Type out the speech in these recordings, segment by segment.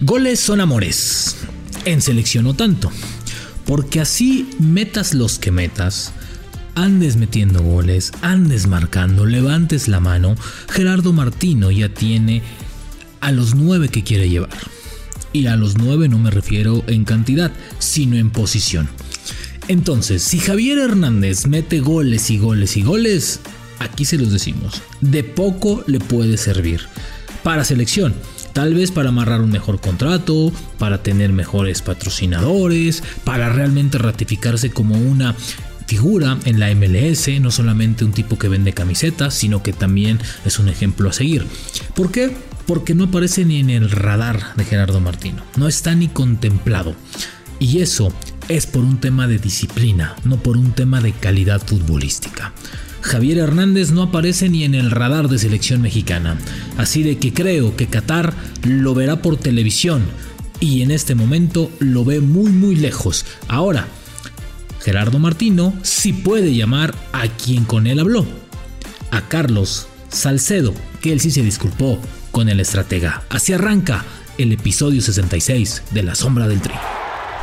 Goles son amores. En selección no tanto. Porque así metas los que metas, andes metiendo goles, andes marcando, levantes la mano, Gerardo Martino ya tiene a los nueve que quiere llevar. Y a los nueve no me refiero en cantidad, sino en posición. Entonces, si Javier Hernández mete goles y goles y goles, aquí se los decimos, de poco le puede servir. Para selección, tal vez para amarrar un mejor contrato, para tener mejores patrocinadores, para realmente ratificarse como una figura en la MLS, no solamente un tipo que vende camisetas, sino que también es un ejemplo a seguir. ¿Por qué? Porque no aparece ni en el radar de Gerardo Martino, no está ni contemplado. Y eso es por un tema de disciplina, no por un tema de calidad futbolística. Javier Hernández no aparece ni en el radar de selección mexicana, así de que creo que Qatar lo verá por televisión y en este momento lo ve muy muy lejos. Ahora, Gerardo Martino sí puede llamar a quien con él habló, a Carlos Salcedo, que él sí se disculpó con el estratega. Así arranca el episodio 66 de La Sombra del Tri.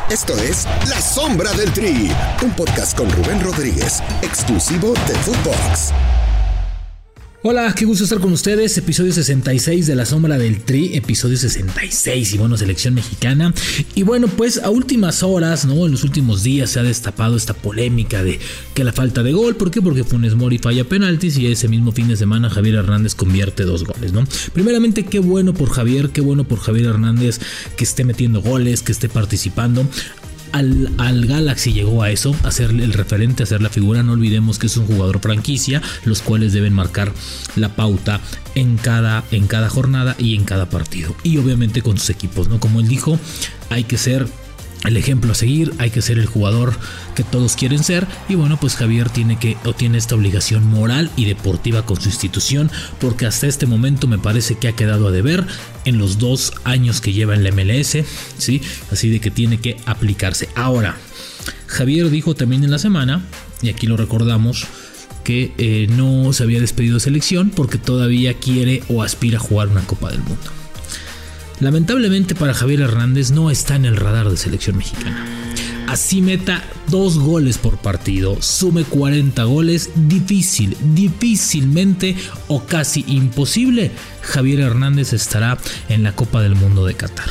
Esto es La Sombra del Tri, un podcast con Rubén Rodríguez, exclusivo de Footbox. Hola, qué gusto estar con ustedes. Episodio 66 de La Sombra del Tri, episodio 66 y bueno, selección mexicana. Y bueno, pues a últimas horas, ¿no? En los últimos días se ha destapado esta polémica de que la falta de gol. ¿Por qué? Porque Funes Mori falla penaltis y ese mismo fin de semana Javier Hernández convierte dos goles, ¿no? Primeramente, qué bueno por Javier, qué bueno por Javier Hernández que esté metiendo goles, que esté participando al, Galaxy llegó a eso, a ser el referente, a ser la figura. No olvidemos que es un jugador franquicia, los cuales deben marcar la pauta en cada, en cada jornada y en cada partido. Y obviamente con sus equipos, ¿no? Como él dijo, hay que ser el ejemplo a seguir, hay que ser el jugador que todos quieren ser y bueno, pues Javier tiene que o tiene esta obligación moral y deportiva con su institución porque hasta este momento me parece que ha quedado a deber en los dos años que lleva en la MLS, ¿sí? Así de que tiene que aplicarse. Ahora, Javier dijo también en la semana, y aquí lo recordamos, que eh, no se había despedido de selección porque todavía quiere o aspira a jugar una Copa del Mundo. Lamentablemente para Javier Hernández no está en el radar de selección mexicana. Así meta dos goles por partido, sume 40 goles, difícil, difícilmente o casi imposible, Javier Hernández estará en la Copa del Mundo de Qatar.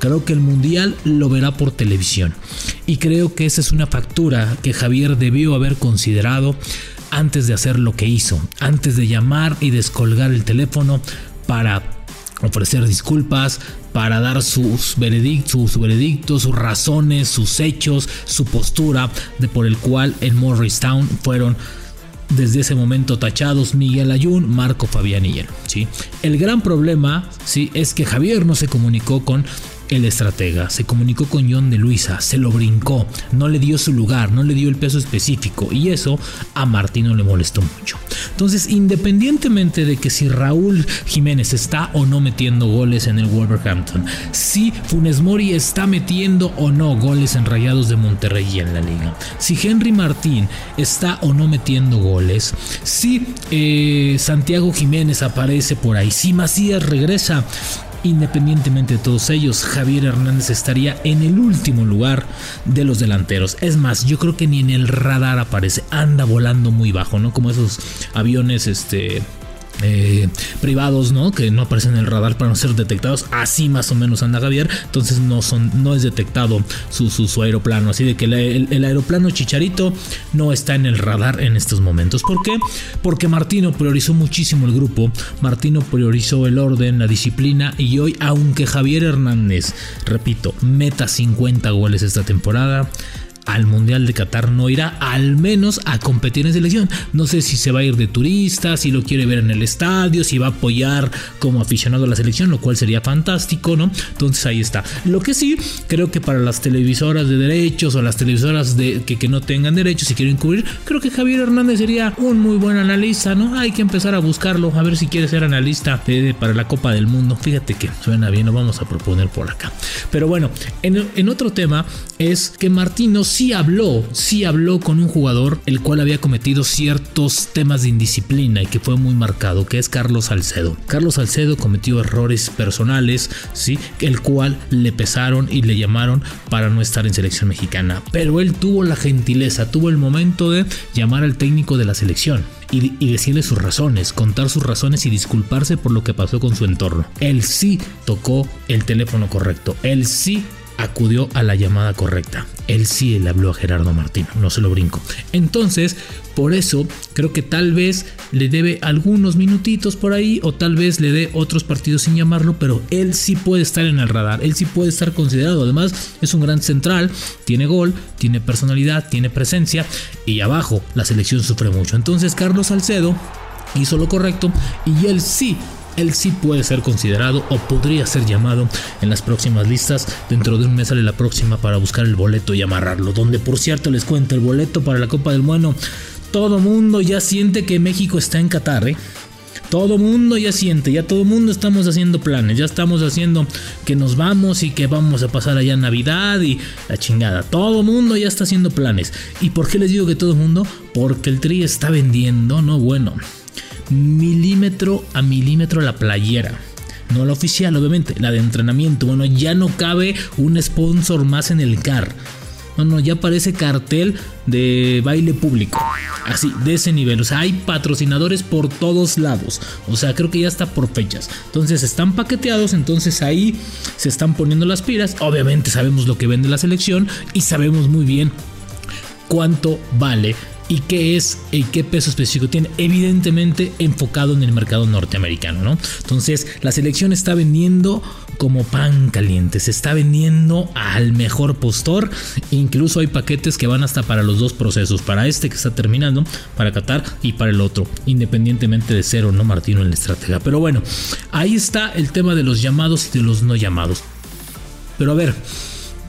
Creo que el Mundial lo verá por televisión y creo que esa es una factura que Javier debió haber considerado antes de hacer lo que hizo, antes de llamar y descolgar el teléfono para ofrecer disculpas, para dar sus veredictos, su veredicto, sus razones, sus hechos, su postura de por el cual en Morristown fueron desde ese momento tachados Miguel Ayun, Marco Fabián y él. ¿sí? El gran problema ¿sí? es que Javier no se comunicó con el estratega se comunicó con John de Luisa, se lo brincó, no le dio su lugar, no le dio el peso específico y eso a Martino le molestó mucho. Entonces, independientemente de que si Raúl Jiménez está o no metiendo goles en el Wolverhampton, si Funes Mori está metiendo o no goles en Rayados de Monterrey y en la liga, si Henry Martín está o no metiendo goles, si eh, Santiago Jiménez aparece por ahí, si Macías regresa, Independientemente de todos ellos, Javier Hernández estaría en el último lugar de los delanteros. Es más, yo creo que ni en el radar aparece, anda volando muy bajo, ¿no? Como esos aviones, este eh, privados, ¿no? Que no aparecen en el radar para no ser detectados. Así más o menos anda Javier. Entonces no, son, no es detectado su, su, aeroplano. Así de que el, aeroplano Chicharito no está en el radar en estos momentos. ¿Por qué? Porque Martino priorizó muchísimo el grupo. Martino priorizó el orden, la disciplina. Y hoy, aunque Javier Hernández, repito, meta 50 goles esta temporada al Mundial de Qatar no irá, al menos a competir en selección. No sé si se va a ir de turista, si lo quiere ver en el estadio, si va a apoyar como aficionado a la selección, lo cual sería fantástico, ¿no? Entonces ahí está. Lo que sí, creo que para las televisoras de derechos o las televisoras de, que, no tengan derechos, si quieren cubrir, creo que Javier Hernández sería un muy buen analista, ¿no? Hay que empezar a buscarlo, a ver si quiere ser analista para la Copa del Mundo. Fíjate que suena bien, lo vamos a proponer por acá. Pero bueno, en, otro tema es que Martínez sí habló, sí habló con un jugador el cual había cometido ciertos temas de indisciplina y que fue muy marcado, que es Carlos Salcedo. Carlos Salcedo cometió errores personales, sí, el cual le pesaron y le llamaron para no estar en selección mexicana. Pero él tuvo la gentileza, tuvo el momento de llamar al técnico de la selección y, decirle sus razones, contar sus razones y disculparse por lo que pasó con su entorno. Él sí tocó el teléfono correcto, él sí acudió a la llamada correcta. Él sí le habló a Gerardo Martino, no se lo brinco. Entonces, por eso creo que tal vez le debe algunos minutitos por ahí o tal vez le dé otros partidos sin llamarlo, pero él sí puede estar en el radar, él sí puede estar considerado. Además, es un gran central, tiene gol, tiene personalidad, tiene presencia y abajo la selección sufre mucho. Entonces, Carlos Salcedo hizo lo correcto y él sí él sí puede ser considerado o podría ser llamado en las próximas listas. Dentro de un mes sale la próxima para buscar el boleto y amarrarlo. Donde por cierto les cuento el boleto para la Copa del Mundo. Todo mundo ya siente que México está en Qatar, ¿eh? Todo mundo ya siente, ya todo mundo estamos haciendo planes, ya estamos haciendo que nos vamos y que vamos a pasar allá Navidad y la chingada. Todo mundo ya está haciendo planes. ¿Y por qué les digo que todo mundo? Porque el Tri está vendiendo, no bueno milímetro a milímetro la playera. No la oficial, obviamente, la de entrenamiento. Bueno, ya no cabe un sponsor más en el car. No, no, ya parece cartel de baile público. Así, de ese nivel. O sea, hay patrocinadores por todos lados. O sea, creo que ya está por fechas. Entonces están paqueteados. Entonces ahí se están poniendo las pilas. Obviamente sabemos lo que vende la selección. Y sabemos muy bien cuánto vale y qué es y qué peso específico tiene, evidentemente enfocado en el mercado norteamericano, ¿no? Entonces, la selección está vendiendo como pan caliente, se está vendiendo al mejor postor, incluso hay paquetes que van hasta para los dos procesos, para este que está terminando, para Qatar y para el otro, independientemente de ser o no Martino en la estratega. Pero bueno, ahí está el tema de los llamados y de los no llamados. Pero a ver,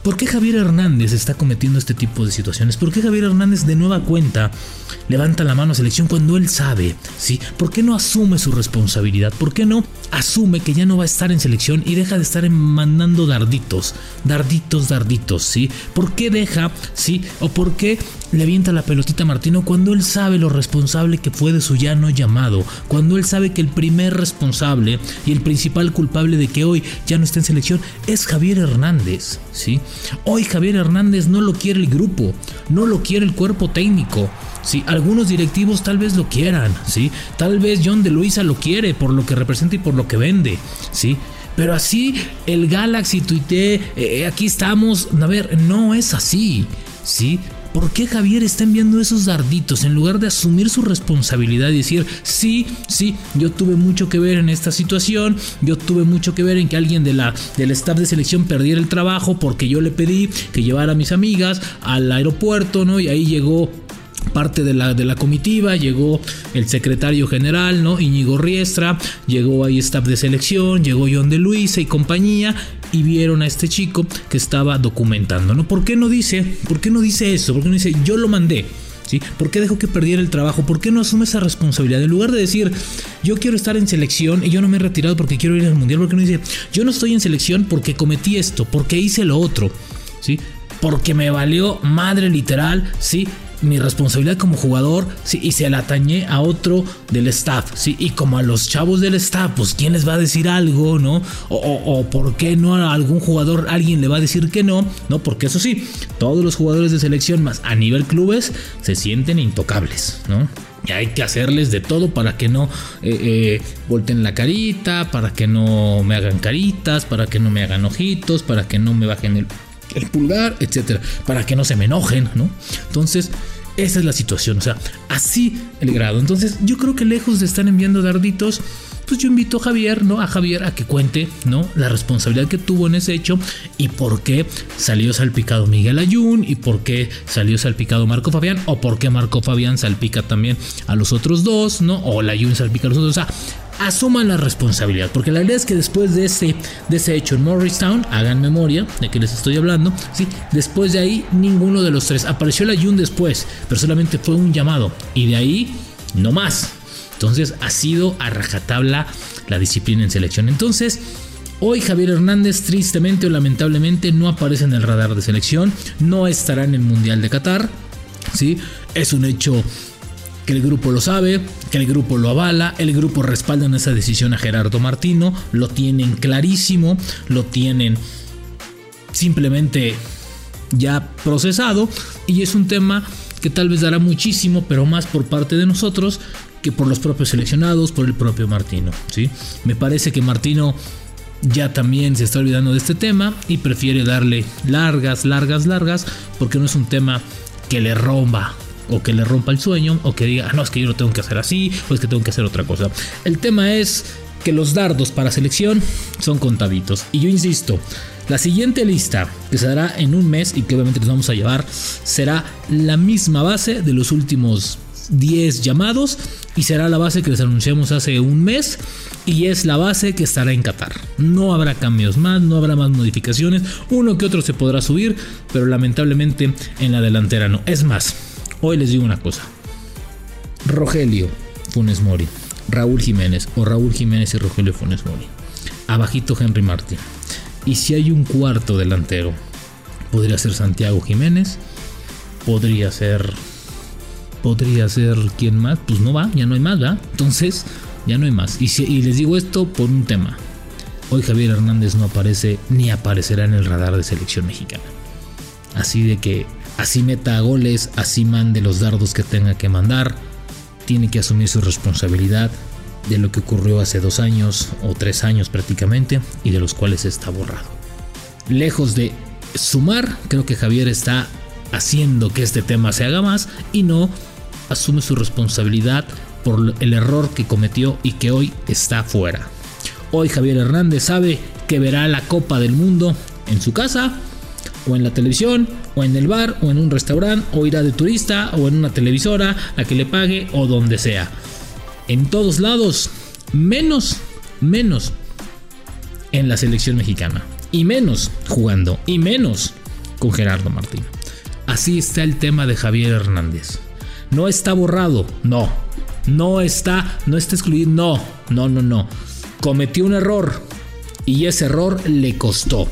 ¿Por qué Javier Hernández está cometiendo este tipo de situaciones? ¿Por qué Javier Hernández de nueva cuenta levanta la mano a selección cuando él sabe? ¿sí? ¿Por qué no asume su responsabilidad? ¿Por qué no asume que ya no va a estar en selección y deja de estar mandando darditos? Darditos, darditos, ¿sí? ¿Por qué deja, sí? ¿O por qué le avienta la pelotita a Martino cuando él sabe lo responsable que fue de su ya no llamado? Cuando él sabe que el primer responsable y el principal culpable de que hoy ya no está en selección es Javier Hernández, ¿sí? Hoy Javier Hernández no lo quiere el grupo, no lo quiere el cuerpo técnico. Sí, algunos directivos tal vez lo quieran, ¿sí? Tal vez John de Luisa lo quiere por lo que representa y por lo que vende, ¿sí? Pero así el Galaxy tuite, eh, aquí estamos, a ver, no es así, ¿sí? ¿Por qué Javier está enviando esos darditos en lugar de asumir su responsabilidad y decir, sí, sí, yo tuve mucho que ver en esta situación, yo tuve mucho que ver en que alguien de la, del staff de selección perdiera el trabajo porque yo le pedí que llevara a mis amigas al aeropuerto, ¿no? Y ahí llegó parte de la, de la comitiva, llegó el secretario general, ¿no? Íñigo Riestra, llegó ahí staff de selección, llegó John de Luisa y compañía, y vieron a este chico que estaba documentando, ¿no? ¿Por qué no dice, por qué no dice eso? ¿Por qué no dice, yo lo mandé? ¿Sí? ¿Por qué dejó que perdiera el trabajo? ¿Por qué no asume esa responsabilidad? En lugar de decir, yo quiero estar en selección y yo no me he retirado porque quiero ir al mundial, ¿por qué no dice, yo no estoy en selección porque cometí esto, porque hice lo otro? ¿Sí? Porque me valió madre literal, ¿sí? Mi responsabilidad como jugador ¿sí? y se la atañé a otro del staff. ¿sí? Y como a los chavos del staff, pues quién les va a decir algo, ¿no? O, o, por qué no a algún jugador alguien le va a decir que no, ¿no? Porque eso sí, todos los jugadores de selección más a nivel clubes se sienten intocables, ¿no? Y hay que hacerles de todo para que no eh, eh, volten la carita, para que no me hagan caritas, para que no me hagan ojitos, para que no me bajen el, el pulgar, etcétera, para que no se me enojen, ¿no? Entonces, esa es la situación, o sea, así el grado. Entonces, yo creo que lejos de estar enviando darditos, pues yo invito a Javier, ¿no? A Javier a que cuente, ¿no? La responsabilidad que tuvo en ese hecho y por qué salió salpicado Miguel Ayun y por qué salió salpicado Marco Fabián o por qué Marco Fabián salpica también a los otros dos, ¿no? O la Ayun salpica a los otros. O sea, asuman la responsabilidad. Porque la verdad es que después de ese, de ese hecho en Morristown, hagan memoria de que les estoy hablando, ¿sí? después de ahí ninguno de los tres. Apareció la Jun después, pero solamente fue un llamado. Y de ahí, no más. Entonces ha sido a rajatabla la disciplina en selección. Entonces, Hoy Javier Hernández tristemente o lamentablemente no aparece en el radar de selección, no estará en el Mundial de Qatar, ¿sí? Es un hecho que el grupo lo sabe, que el grupo lo avala, el grupo respalda en esa decisión a Gerardo Martino, lo tienen clarísimo, lo tienen simplemente ya procesado y es un tema que tal vez dará muchísimo, pero más por parte de nosotros que por los propios seleccionados, por el propio Martino, ¿sí? Me parece que Martino ya también se está olvidando de este tema y prefiere darle largas, largas, largas, porque no es un tema que le rompa o que le rompa el sueño o que diga, ah, no, es que yo lo tengo que hacer así o es que tengo que hacer otra cosa. El tema es que los dardos para selección son contaditos. Y yo insisto, la siguiente lista que se dará en un mes y que obviamente nos vamos a llevar será la misma base de los últimos 10 llamados y será la base que les anunciamos hace un mes y es la base que estará en Qatar. No habrá cambios más, no habrá más modificaciones, uno que otro se podrá subir, pero lamentablemente en la delantera no. Es más, hoy les digo una cosa. Rogelio Funes Mori, Raúl Jiménez o Raúl Jiménez y Rogelio Funes Mori. Abajito Henry Martín. Y si hay un cuarto delantero, podría ser Santiago Jiménez, podría ser podría ser quien más, pues no va, ya no hay más, ¿verdad? Entonces, ya no hay más. Y, y les digo esto por un tema. Hoy Javier Hernández no aparece ni aparecerá en el radar de selección mexicana. Así de que así meta goles, así mande los dardos que tenga que mandar, tiene que asumir su responsabilidad de lo que ocurrió hace dos años o tres años prácticamente y de los cuales está borrado. Lejos de sumar, creo que Javier está haciendo que este tema se haga más y no asume su responsabilidad por el error que cometió y que hoy está fuera. Hoy Javier Hernández sabe que verá la Copa del Mundo en su casa, o en la televisión, o en el bar, o en un restaurante, o irá de turista, o en una televisora, a que le pague, o donde sea. En todos lados, menos, menos en la selección mexicana. Y menos jugando, y menos con Gerardo Martín. Así está el tema de Javier Hernández. No está borrado, no. No está, no está excluido, no. No, no, no. Cometió un error y ese error le costó.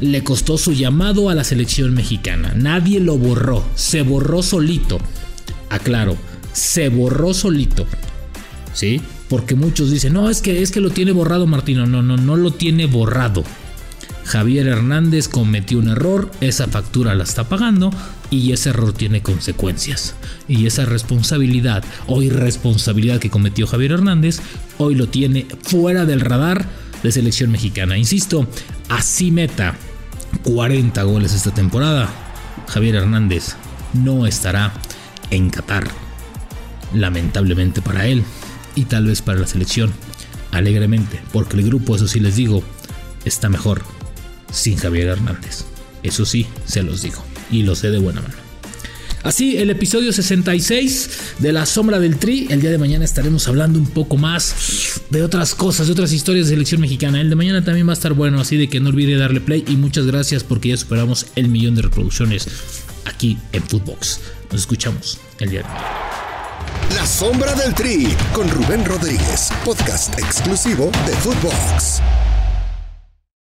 Le costó su llamado a la selección mexicana. Nadie lo borró, se borró solito. Aclaro, se borró solito. ¿Sí? Porque muchos dicen, no, es que, es que lo tiene borrado Martino. No, no, no lo tiene borrado. Javier Hernández cometió un error, esa factura la está pagando y ese error tiene consecuencias. Y esa responsabilidad o irresponsabilidad que cometió Javier Hernández hoy lo tiene fuera del radar de selección mexicana. Insisto, así meta 40 goles esta temporada. Javier Hernández no estará en Qatar. Lamentablemente para él y tal vez para la selección. Alegremente, porque el grupo, eso sí les digo, está mejor sin Javier Hernández. Eso sí, se los digo, y lo sé de buena mano. Así, el episodio 66 de La Sombra del Tri. El día de mañana estaremos hablando un poco más de otras cosas, de otras historias de selección mexicana. El de mañana también va a estar bueno, así de que no olvide darle play. Y muchas gracias porque ya superamos el millón de reproducciones aquí en Footbox. Nos escuchamos el día de mañana. La Sombra del Tri con Rubén Rodríguez, podcast exclusivo de Footbox.